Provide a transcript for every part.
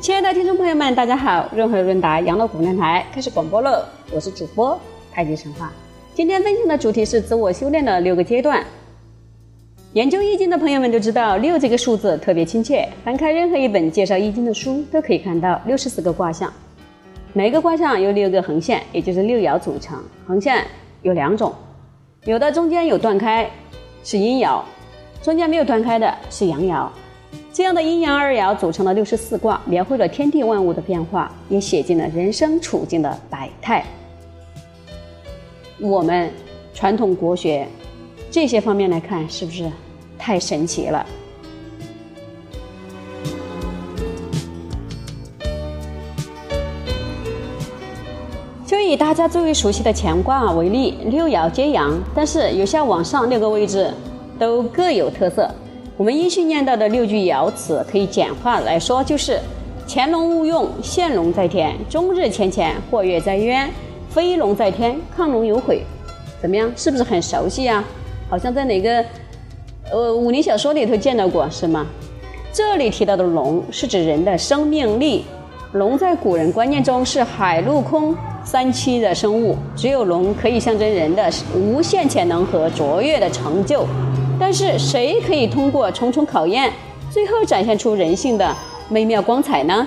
亲爱的听众朋友们，大家好！润和润达养老广电台开始广播了，我是主播太极神话。今天分享的主题是自我修炼的六个阶段。研究易经的朋友们都知道，六这个数字特别亲切。翻开任何一本介绍易经的书，都可以看到六十四个卦象，每个卦象由六个横线，也就是六爻组成。横线有两种，有的中间有断开，是阴爻；中间没有断开的是阳爻。这样的阴阳二爻组成了六十四卦，描绘了天地万物的变化，也写尽了人生处境的百态。我们传统国学这些方面来看，是不是太神奇了？就以大家最为熟悉的乾卦为例，六爻皆阳，但是有下往上六个位置都各有特色。我们依序念到的六句爻辞，可以简化来说，就是“潜龙勿用，现龙在天；终日乾乾，或跃在渊；飞龙在天，亢龙有悔。”怎么样？是不是很熟悉啊？好像在哪个呃武林小说里头见到过，是吗？这里提到的龙，是指人的生命力。龙在古人观念中是海陆空三栖的生物，只有龙可以象征人的无限潜能和卓越的成就。但是谁可以通过重重考验，最后展现出人性的美妙光彩呢？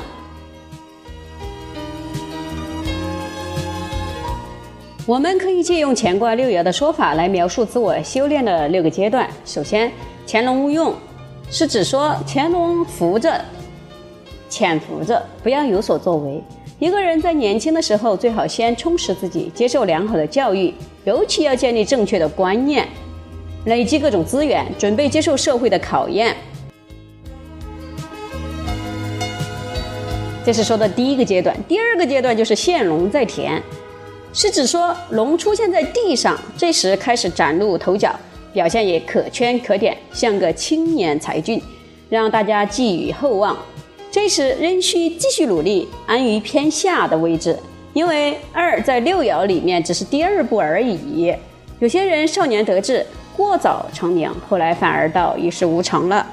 我们可以借用乾卦六爻的说法来描述自我修炼的六个阶段。首先，潜龙勿用，是指说潜龙伏着、潜伏着，不要有所作为。一个人在年轻的时候，最好先充实自己，接受良好的教育，尤其要建立正确的观念。累积各种资源，准备接受社会的考验。这是说的第一个阶段。第二个阶段就是现龙在田，是指说龙出现在地上，这时开始崭露头角，表现也可圈可点，像个青年才俊，让大家寄予厚望。这时仍需继续努力，安于偏下的位置，因为二在六爻里面只是第二步而已。有些人少年得志。过早成名，后来反而到一事无成了。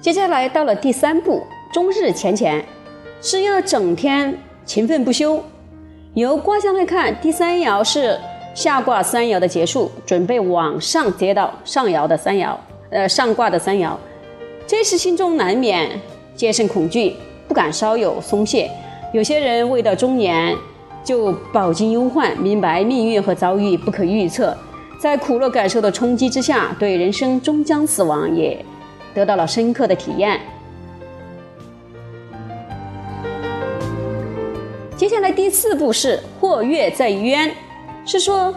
接下来到了第三步，终日乾乾，是要整天勤奋不休。由卦象来看，第三爻是下卦三爻的结束，准备往上接到上爻的三爻，呃，上卦的三爻。这时心中难免皆生恐惧，不敢稍有松懈。有些人未到中年就饱经忧患，明白命运和遭遇不可预测，在苦乐感受的冲击之下，对人生终将死亡也得到了深刻的体验。接下来第四步是或跃在渊，是说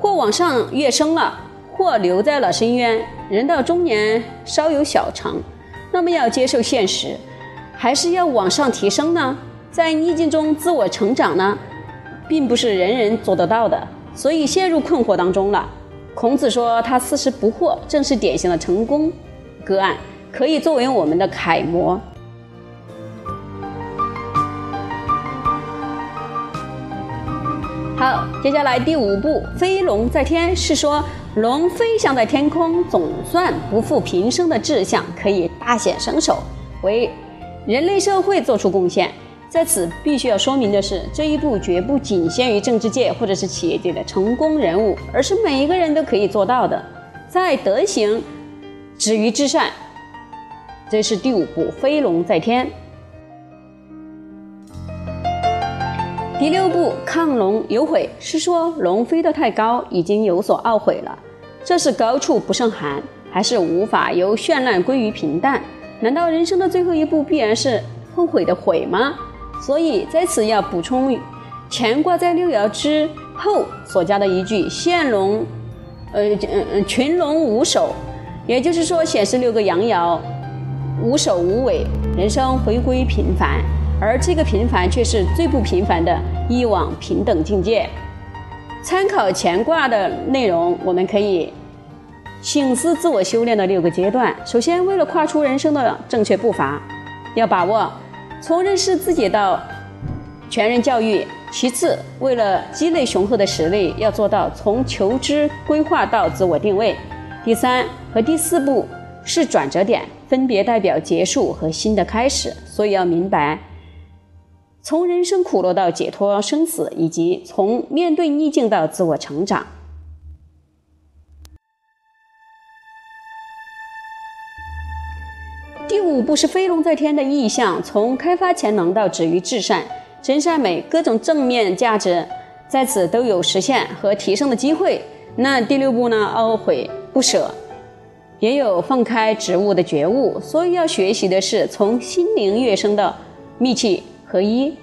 或往上跃升了。或留在了深渊，人到中年稍有小成，那么要接受现实，还是要往上提升呢？在逆境中自我成长呢，并不是人人做得到的，所以陷入困惑当中了。孔子说他四十不惑，正是典型的成功个案，可以作为我们的楷模。好，接下来第五步，飞龙在天，是说。龙飞翔在天空，总算不负平生的志向，可以大显身手，为人类社会做出贡献。在此，必须要说明的是，这一步绝不仅限于政治界或者是企业界的成功人物，而是每一个人都可以做到的。在德行止于至善，这是第五步，飞龙在天。第六步，亢龙有悔，是说龙飞得太高，已经有所懊悔了。这是高处不胜寒，还是无法由绚烂归于平淡？难道人生的最后一步必然是后悔的悔吗？所以在此要补充，乾卦在六爻之后所加的一句“现龙，呃，嗯嗯，群龙无首”，也就是说显示六个阳爻无首无尾，人生回归平凡。而这个平凡却是最不平凡的一往平等境界。参考乾卦的内容，我们可以醒思自我修炼的六个阶段。首先，为了跨出人生的正确步伐，要把握从认识自己到全人教育。其次，为了积累雄厚的实力，要做到从求知规划到自我定位。第三和第四步是转折点，分别代表结束和新的开始。所以要明白，从人生苦乐到解脱生死，以及从面对逆境到自我成长。第五步是飞龙在天的意象，从开发潜能到止于至善，真善美各种正面价值在此都有实现和提升的机会。那第六步呢？懊悔不舍，也有放开植物的觉悟。所以要学习的是从心灵跃升到密契合一。